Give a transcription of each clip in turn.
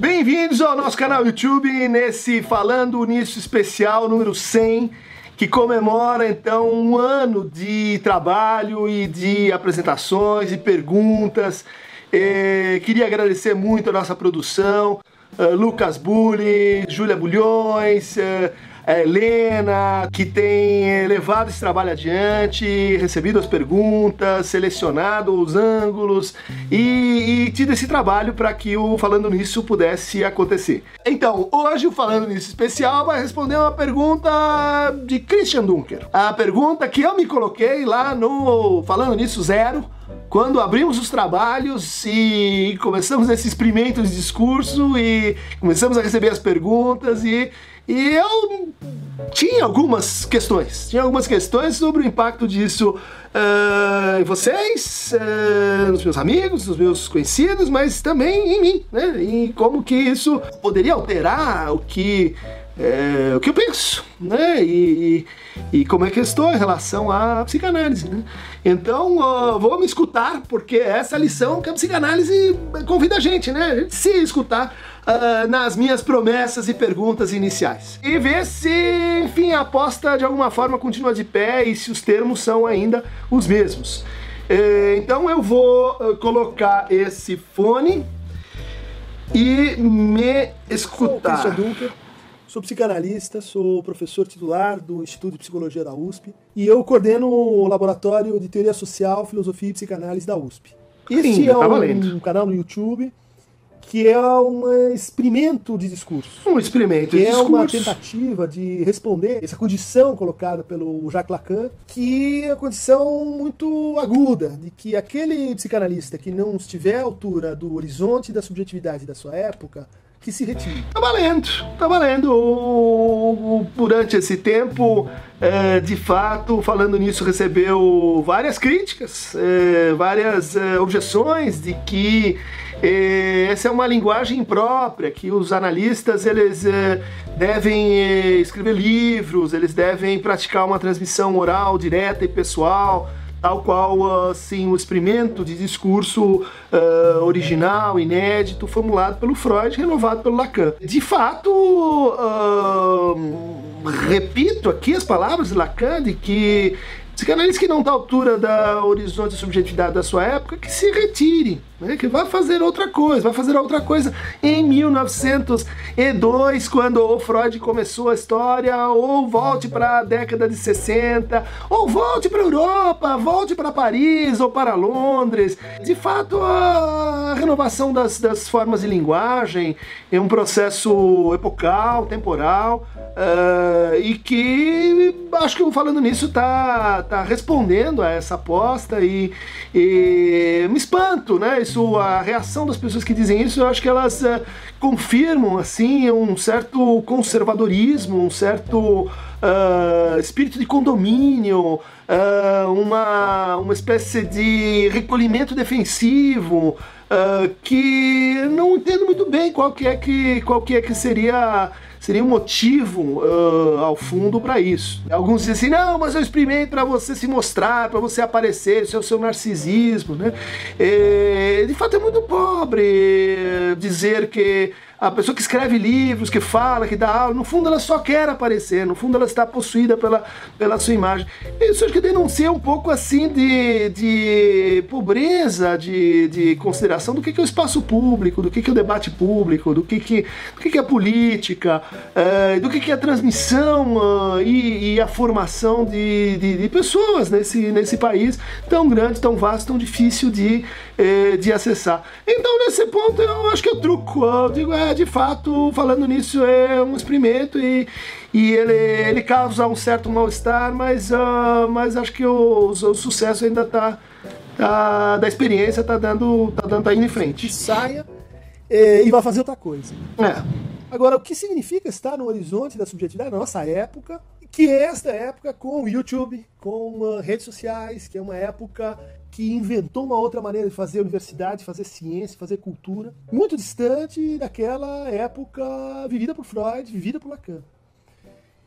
Bem-vindos ao nosso canal YouTube, nesse Falando Nisso especial número 100, que comemora então um ano de trabalho e de apresentações e perguntas. Eh, queria agradecer muito a nossa produção, uh, Lucas Bulli, Júlia Bulhões, uh, a Helena, que tem levado esse trabalho adiante, recebido as perguntas, selecionado os ângulos e, e tido esse trabalho para que o Falando Nisso pudesse acontecer. Então, hoje o Falando Nisso especial vai responder uma pergunta de Christian Dunker. A pergunta que eu me coloquei lá no Falando Nisso Zero, quando abrimos os trabalhos e começamos esse experimento de discurso e começamos a receber as perguntas e, e eu tinha algumas questões, tinha algumas questões sobre o impacto disso uh, em vocês, uh, nos meus amigos, nos meus conhecidos, mas também em mim, né? E como que isso poderia alterar o que é, o que eu penso, né? E, e, e, como é que eu estou em relação à psicanálise, né? Então, uh, vou me escutar, porque essa lição que a psicanálise convida a gente, né? A gente se escutar uh, nas minhas promessas e perguntas iniciais. E ver se, enfim, a aposta de alguma forma continua de pé e se os termos são ainda os mesmos. Uh, então, eu vou uh, colocar esse fone e me escutar. Sou psicanalista, sou professor titular do Instituto de Psicologia da USP e eu coordeno o Laboratório de Teoria Social, Filosofia e Psicanálise da USP. Este Sim, é tá um, um canal no YouTube que é um experimento de discurso. Um experimento que de é discurso. uma tentativa de responder essa condição colocada pelo Jacques Lacan, que é uma condição muito aguda, de que aquele psicanalista que não estiver à altura do horizonte da subjetividade da sua época, que se retire. Tá valendo, tá valendo. Durante esse tempo, é, de fato, falando nisso, recebeu várias críticas, é, várias é, objeções de que é, essa é uma linguagem própria, que os analistas eles é, devem é, escrever livros, eles devem praticar uma transmissão oral direta e pessoal tal qual assim o experimento de discurso uh, original, inédito, formulado pelo Freud, renovado pelo Lacan. De fato, uh, repito aqui as palavras de Lacan de que psicanalista que não está à altura da horizonte de subjetividade da sua época, que se retire, né? que vá fazer outra coisa, vai fazer outra coisa em 1902, quando o Freud começou a história, ou volte para a década de 60, ou volte para a Europa, volte para Paris ou para Londres. De fato, a renovação das, das formas de linguagem é um processo epocal, temporal, uh, e que acho que falando nisso está tá respondendo a essa aposta e, e, me espanto, né? Isso, a reação das pessoas que dizem isso, eu acho que elas uh, confirmam assim um certo conservadorismo, um certo uh, espírito de condomínio, uh, uma, uma espécie de recolhimento defensivo. Que não entendo muito bem qual que é que, qual que, é que seria seria um motivo uh, ao fundo para isso. Alguns dizem assim, não, mas eu exprimei para você se mostrar, para você aparecer, isso é o seu narcisismo, né? É, de fato é muito pobre dizer que a pessoa que escreve livros, que fala, que dá aula, no fundo ela só quer aparecer, no fundo ela está possuída pela, pela sua imagem. Isso acho que denuncia um pouco assim de, de pobreza, de, de consideração do que, que é o espaço público, do que, que é o debate público, do que, que, do que, é a política, é, do que, que é a transmissão uh, e, e, a formação de, de, de, pessoas nesse, nesse país tão grande, tão vasto, tão difícil de, eh, de acessar. Então, nesse ponto, eu acho que eu truco. Eu digo, é, de fato, falando nisso, é um experimento e, e ele, ele causa um certo mal-estar, mas, uh, mas acho que o, o sucesso ainda está tá, da experiência, está dando, tá dando, tá indo em frente. Saia é, e vai fazer outra coisa. É. Agora, o que significa estar no horizonte da subjetividade na nossa época, que é esta época com o YouTube, com uh, redes sociais, que é uma época que inventou uma outra maneira de fazer universidade, fazer ciência, fazer cultura, muito distante daquela época vivida por Freud, vivida por Lacan.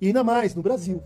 E ainda mais no Brasil.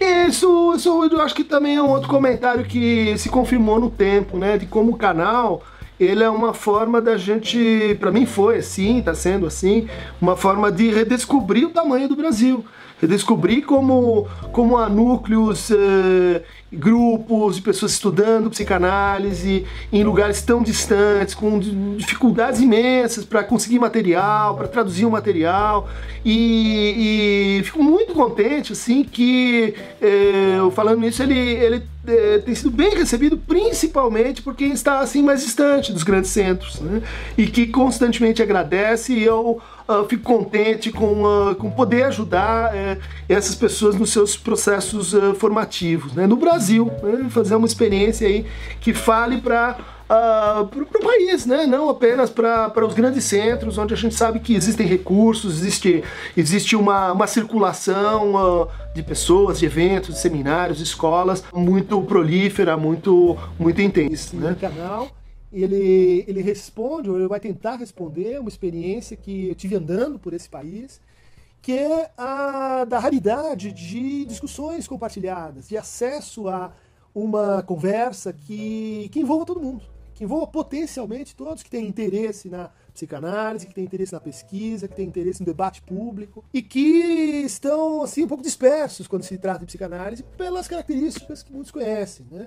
Isso, isso eu acho que também é um outro comentário que se confirmou no tempo, né? De como o canal ele é uma forma da gente, para mim foi assim, está sendo assim, uma forma de redescobrir o tamanho do Brasil redescobrir como, como há núcleos eh, grupos de pessoas estudando psicanálise em lugares tão distantes, com dificuldades imensas para conseguir material, para traduzir o material. E, e, fico muito contente assim que, é, falando nisso, ele, ele é, tem sido bem recebido, principalmente por quem está assim mais distante dos grandes centros, né? e que constantemente agradece. E eu uh, fico contente com, uh, com poder ajudar uh, essas pessoas nos seus processos formativos. Né? No Brasil, né? fazer uma experiência aí que fale para Uh, para o país, né? não apenas para os grandes centros, onde a gente sabe que existem recursos, existe, existe uma, uma circulação uh, de pessoas, de eventos, de seminários, de escolas muito prolífera, muito, muito intensa. Né? canal ele, ele responde, ou ele vai tentar responder uma experiência que eu tive andando por esse país, que é a da raridade de discussões compartilhadas, de acesso a uma conversa que, que envolva todo mundo, que envolva potencialmente todos que têm interesse na psicanálise, que tem interesse na pesquisa, que tem interesse no debate público e que estão assim um pouco dispersos quando se trata de psicanálise pelas características que muitos conhecem. Né?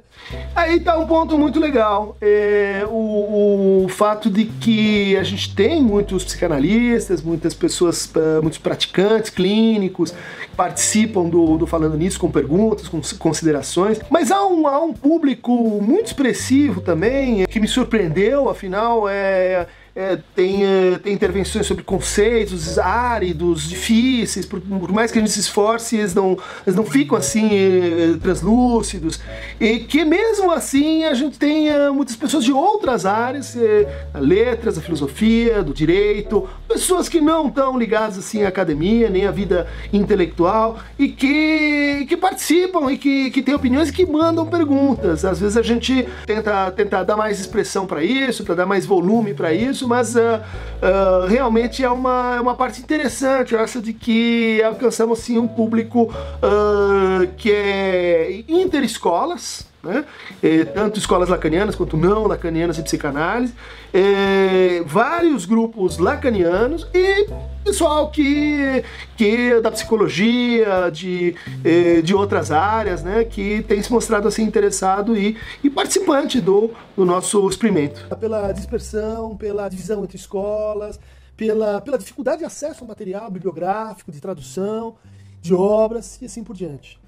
Aí está um ponto muito legal, é, o, o, fato de que a gente tem muitos psicanalistas, muitas pessoas, ah, muitos praticantes clínicos que participam do, do Falando Nisso com perguntas, com considerações, mas há um, há um público muito expressivo também que me surpreendeu, afinal é é, tem, é, tem intervenções sobre conceitos áridos, difíceis, por, por, mais que a gente se esforce, eles não, eles não ficam assim é, translúcidos. E que mesmo assim a gente tem é, muitas pessoas de outras áreas, é, letras, a filosofia, do direito, pessoas que não estão ligadas assim à academia, nem à vida intelectual, e que, que participam e que, que têm opiniões e que mandam perguntas. Às vezes a gente tenta, tenta dar mais expressão para isso, para dar mais volume para isso, isso, mas uh, uh, realmente é uma, é uma parte interessante, acho, de que alcançamos sim um público uh, que é interescolas, né? É, tanto escolas lacanianas quanto não lacanianas de psicanálise, é, vários grupos lacanianos e pessoal que, que é da psicologia, de, é, de outras áreas, né, que tem se mostrado assim interessado e, e participante do, do nosso experimento. Pela dispersão, pela divisão entre escolas, pela, pela dificuldade de acesso ao material bibliográfico, de tradução, de obras e assim por diante.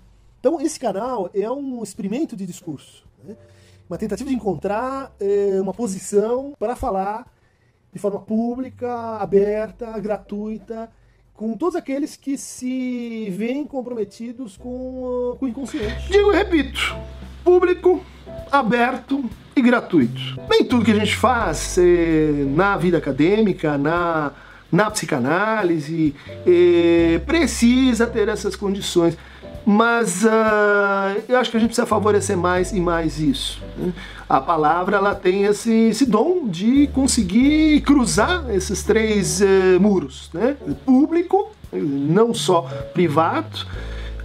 Então, esse canal é um experimento de discurso, né? uma tentativa de encontrar é, uma posição para falar de forma pública, aberta, gratuita, com todos aqueles que se veem comprometidos com, com o inconsciente. Digo e repito: público, aberto e gratuito. Nem tudo que a gente faz é, na vida acadêmica, na, na psicanálise, é, precisa ter essas condições mas uh, eu acho que a gente precisa favorecer mais e mais isso. Né? A palavra ela tem esse, esse, dom de conseguir cruzar esses três uh, muros, né? público, não só privado,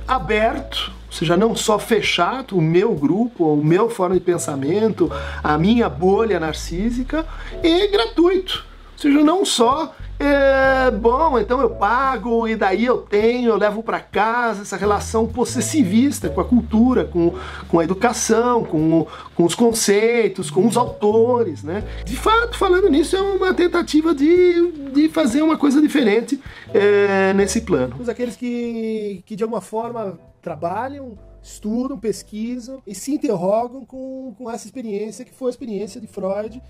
aberto, ou seja, não só fechado, o meu grupo, o meu forma de pensamento, a minha bolha narcísica, e gratuito. Ou seja, não só é, bom, então eu pago e daí eu tenho, eu levo para casa essa relação possessivista com a cultura, com, com a educação, com, com os conceitos, com os autores, né? De fato, falando nisso, é uma tentativa de, de fazer uma coisa diferente é, nesse plano. Aqueles que, que de alguma forma trabalham, estudam, pesquisam e se interrogam com, com essa experiência que foi a experiência de Freud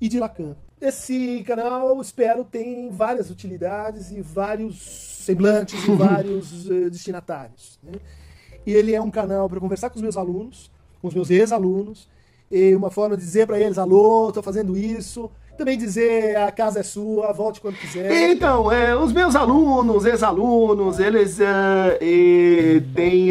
e de Lacan. Esse canal, espero, tem várias utilidades e vários semblantes e vários uh, destinatários. Né? E ele é um canal para conversar com os meus alunos, com os meus ex-alunos, e uma forma de dizer para eles: alô, estou fazendo isso, também dizer a casa é sua, volte quando quiser. Então, é, os meus alunos, ex-alunos, eles uh, têm,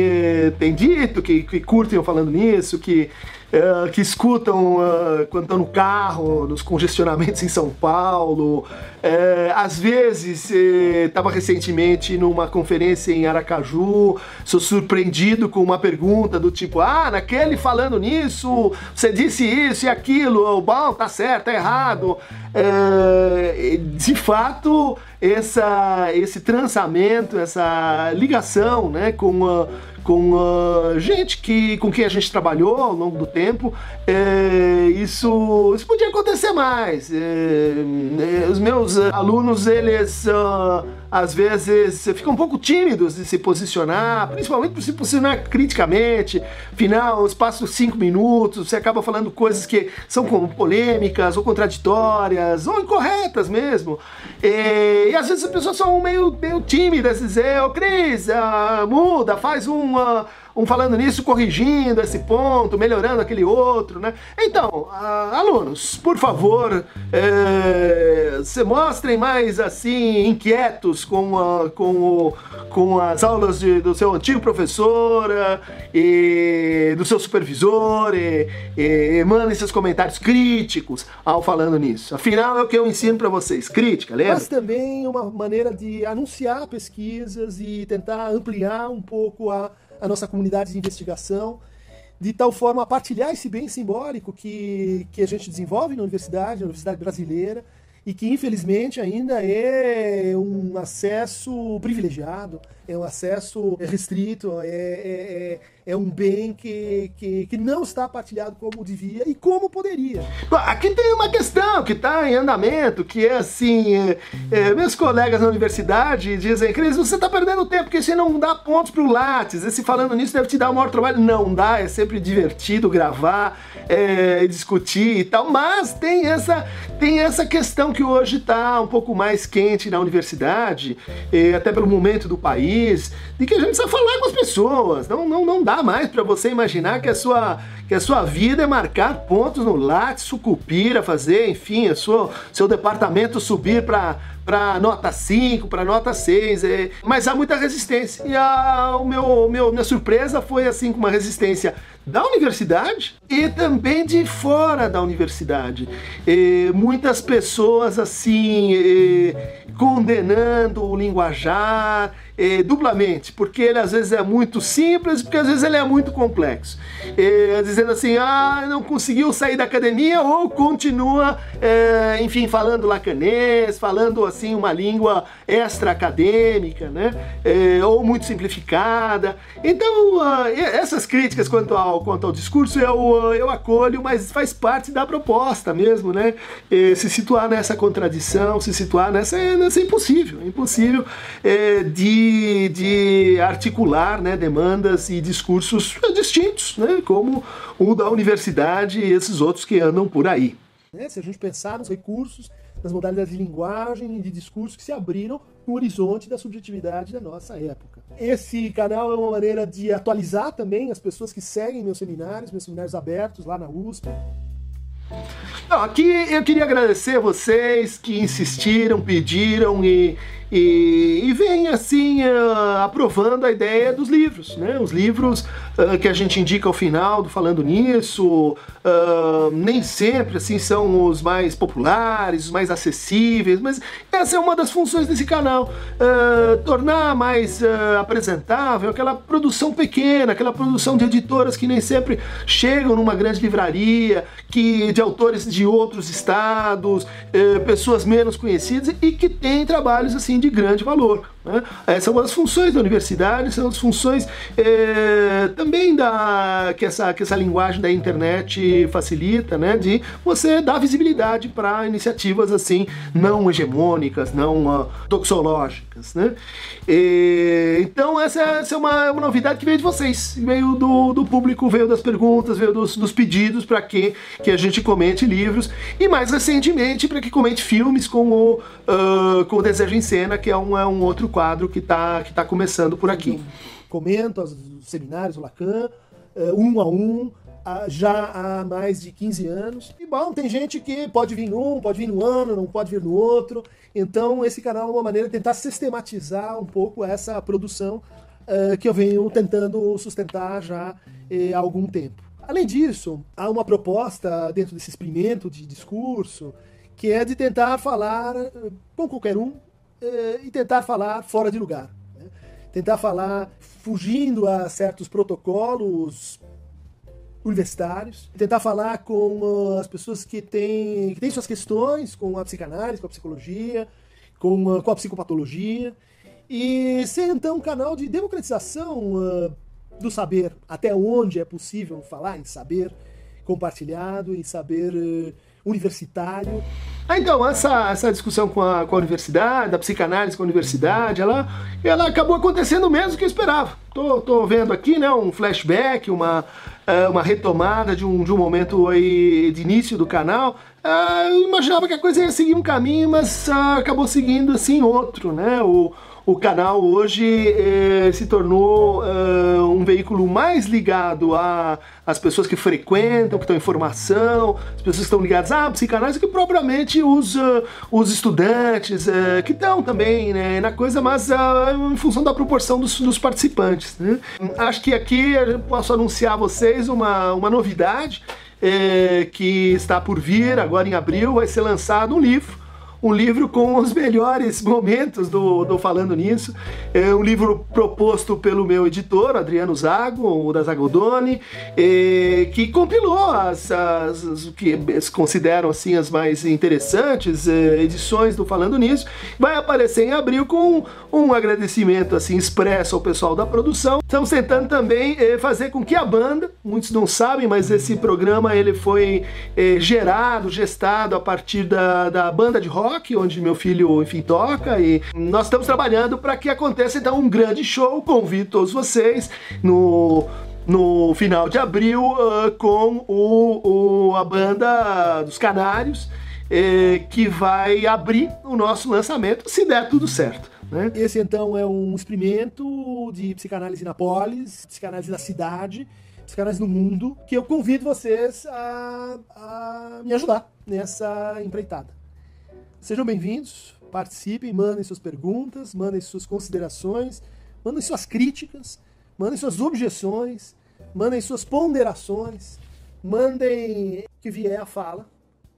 têm dito que, que curtem eu falando nisso, que Uh, que escutam uh, quando estão no carro, nos congestionamentos em São Paulo. Uh, às vezes, estava recentemente numa conferência em Aracaju, sou surpreendido com uma pergunta do tipo: Ah, naquele falando nisso, você disse isso e aquilo, bom, tá certo, tá errado. de fato, essa, esse transamento, essa ligação né, com com uh, gente que, com quem a gente trabalhou ao longo do tempo. É, isso, isso podia acontecer mais. É, é, os meus alunos, eles uh, às vezes ficam um pouco tímidos de se posicionar, principalmente por se posicionar criticamente. Afinal, espaço de cinco minutos, você acaba falando coisas que são como polêmicas, ou contraditórias, ou incorretas mesmo. E, e às vezes as pessoas são meio, meio tímidas, dizer, ô oh, Cris, uh, muda, faz um um falando nisso, corrigindo esse ponto, melhorando aquele outro, né? Então, alunos, por favor, é, se mostrem mais assim inquietos com, a, com, o, com as aulas de, do seu antigo professor e do seu supervisor e, e, mandem seus comentários críticos ao falando nisso. Afinal, é o que eu ensino para vocês, crítica, lembra? Mas também uma maneira de anunciar pesquisas e tentar ampliar um pouco a a nossa comunidade de investigação, de tal forma a partilhar esse bem simbólico que, que a gente desenvolve na universidade, na universidade brasileira, e que infelizmente ainda é um acesso privilegiado, é um acesso restrito, é, é, é, é um bem que, que, que, não está partilhado como devia e como poderia. Aqui tem uma questão que está em andamento, que é assim, é, é, meus colegas na universidade dizem, Cris, você está perdendo tempo porque você não dá pontos para o Lattes, esse falando nisso deve te dar o maior trabalho. Não dá, é sempre divertido gravar, é, discutir e tal, mas tem essa, tem essa questão que hoje está um pouco mais quente na universidade, até pelo momento do país, de que a gente precisa falar com as pessoas. Não, não, não dá mais para você imaginar que a, sua, que a sua vida é marcar pontos no Lattes, sucupira, fazer, enfim, a sua, seu departamento subir para nota 5, para nota 6, é, mas há muita resistência. E a o meu, meu, minha surpresa foi assim com uma resistência da universidade e também de fora da universidade. E muitas pessoas assim condenando o linguajar duplamente, porque ele às vezes é muito simples, porque às vezes ele é muito complexo. Eh, dizendo assim, ah, não conseguiu sair da academia ou continua, eh, enfim, falando lacanês, falando assim uma língua extra-acadêmica, né? ou muito simplificada. Então, uh, essas críticas quanto ao, quanto ao discurso eu, eu acolho, mas faz parte da proposta mesmo, né? se situar nessa contradição, se situar nessa, nessa impossível, impossível de de, articular né, demandas e discursos distintos, né, como o da universidade e esses outros que andam por aí. Né, se a gente pensar nos recursos, nas modalidades de linguagem e de discurso que se abriram no horizonte da subjetividade da nossa época. Esse canal é uma maneira de atualizar também as pessoas que seguem meus seminários, meus seminários abertos lá na USP. Não, aqui eu queria agradecer vocês que insistiram, pediram e e, e vem assim uh, aprovando a ideia dos livros, né? Os livros uh, que a gente indica ao final do falando nisso, uh, nem sempre assim são os mais populares, os mais acessíveis, mas essa é uma das funções desse canal, tornar mais apresentável aquela produção pequena, aquela produção de editoras que nem sempre chegam numa grande livraria, que de autores de outros estados, pessoas menos conhecidas e que têm trabalhos assim de grande valor. Né? Essa é uma das funções da universidade, são as funções é, também da, que, essa, que essa linguagem da internet facilita, né? de você dar visibilidade para iniciativas assim não hegemônicas, não uh, doxológicas. Né? E, então essa, essa é uma, uma, novidade que veio de vocês, veio do, do público, veio das perguntas, veio dos, dos pedidos para que, que a gente comente livros e mais recentemente para que comente filmes com o, uh, com o Desejo em Cena, que é um, é um outro quadro que está que tá começando por aqui. Comento os seminários do Lacan, uh, um a um, já há mais de 15 anos. E bom, tem gente que pode vir num, pode vir no ano, não pode vir no outro. Então esse canal é uma maneira de tentar sistematizar um pouco essa produção uh, que eu venho tentando sustentar já eh, há algum tempo. Além disso, há uma proposta dentro desse experimento de discurso que é de tentar falar com qualquer um uh, e tentar falar fora de lugar. Né? Tentar falar fugindo a certos protocolos universitários, tentar falar com uh, as pessoas que têm, que têm suas questões com a psicanálise, com a psicologia, com, uh, com a psicopatologia, e ser então um canal de democratização uh, do saber, até onde é possível falar em saber compartilhado, em saber uh, universitário. Ah, então, essa, essa discussão com a, com a universidade, da psicanálise com a universidade, ela, ela acabou acontecendo mesmo que eu esperava. Tô, tô vendo aqui né, um flashback, uma, uh, uma retomada de um, de um momento aí de início do canal. Uh, eu imaginava que a coisa ia seguir um caminho, mas uh, acabou seguindo assim outro, né? O, o canal hoje eh, se tornou uh, um veículo mais ligado às pessoas que frequentam, que estão em formação, as pessoas que estão ligadas à psicanálise, que propriamente os, uh, os estudantes, uh, que estão também né, na coisa, mas em função da proporção dos, dos participantes. Né? Acho que aqui posso anunciar a vocês uma, uma novidade que está por vir, agora em abril, vai ser lançado um livro um livro com os melhores momentos do, do Falando Nisso. É um livro proposto pelo meu editor, Adriano Zago, o da Zagodoni, é, que compilou as, as, as, que eles consideram assim, as mais interessantes é, edições do Falando Nisso. Vai aparecer em abril com um agradecimento assim expresso ao pessoal da produção. Estamos tentando também é, fazer com que a banda, muitos não sabem, mas esse programa ele foi é, gerado, gestado a partir da, da banda de rock rock, onde meu filho, enfim, toca. E nós estamos trabalhando para que aconteça então um grande show. Convido todos vocês no no final de abril uh, com o, o, a banda dos Canários, eh, que vai abrir o nosso lançamento, se der tudo certo. Né? Esse então é um experimento de psicanálise na polis, psicanálise na cidade, psicanálise no mundo, que eu convido vocês a, a me ajudar nessa empreitada. Sejam bem-vindos, participem, mandem suas perguntas, mandem suas considerações, mandem suas críticas, mandem suas objeções, mandem suas ponderações, mandem que vier a fala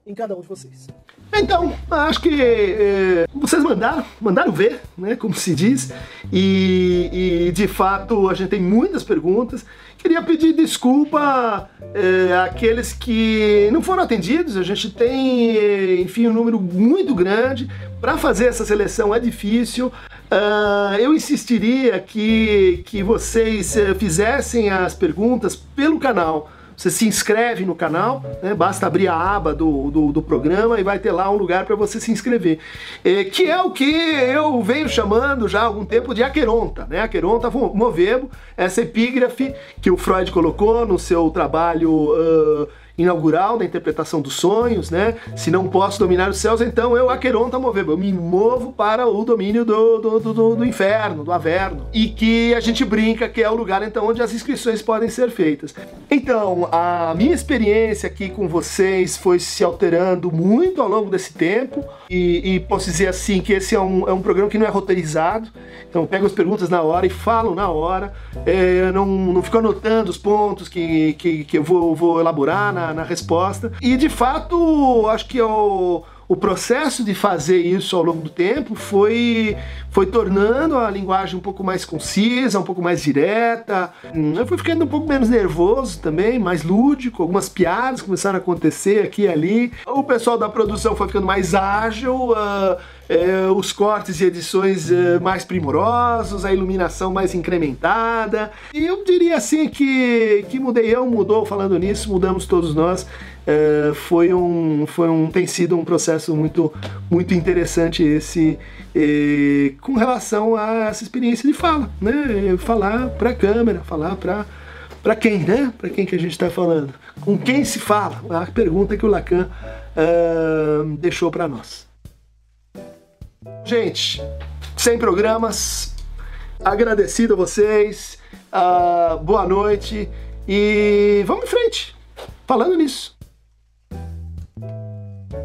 em cada um de vocês. Então, acho que é, vocês mandaram, mandaram ver, né, como se diz, e, e, de fato a gente tem muitas perguntas. Queria pedir desculpa é, àqueles que não foram atendidos. A gente tem, enfim, um número muito grande. Para fazer essa seleção é difícil. Uh, eu insistiria que, que vocês eh, fizessem as perguntas pelo canal você se inscreve no canal, né? basta abrir a aba do, do, do, programa e vai ter lá um lugar para você se inscrever. É, que é o que eu venho chamando já há algum tempo de Aqueronta. Né? Aqueronta Movebo, essa epígrafe que o Freud colocou no seu trabalho. Uh, inaugural da interpretação dos sonhos, né? Se não posso dominar os céus, então eu, Aqueronta, mover, eu me movo para o domínio do, do, do, do, inferno, do averno. E que a gente brinca que é o lugar, então, onde as inscrições podem ser feitas. Então, a minha experiência aqui com vocês foi se alterando muito ao longo desse tempo. E, e posso dizer assim que esse é um, é um programa que não é roteirizado. Então, eu pego as perguntas na hora e falo na hora. É, não, não fico anotando os pontos que, que, que eu vou, vou elaborar na, na resposta. E de fato, acho que o, o processo de fazer isso ao longo do tempo foi, foi tornando a linguagem um pouco mais concisa, um pouco mais direta. Eu fui ficando um pouco menos nervoso também, mais lúdico. Algumas piadas começaram a acontecer aqui e ali. O pessoal da produção foi ficando mais ágil. Uh, é, os cortes e edições é, mais primorosos, a iluminação mais incrementada. E eu diria assim que, que mudei eu, mudou falando nisso, mudamos todos nós. É, foi um, foi um, tem sido um processo muito, muito interessante esse é, com relação a essa experiência de fala, né? Falar para a câmera, falar para para quem, né? Para quem que a gente está falando? Com quem se fala? A pergunta que o Lacan uh, deixou para nós. Gente, sem programas, agradecido a vocês, uh, boa noite e vamos em frente. Falando nisso,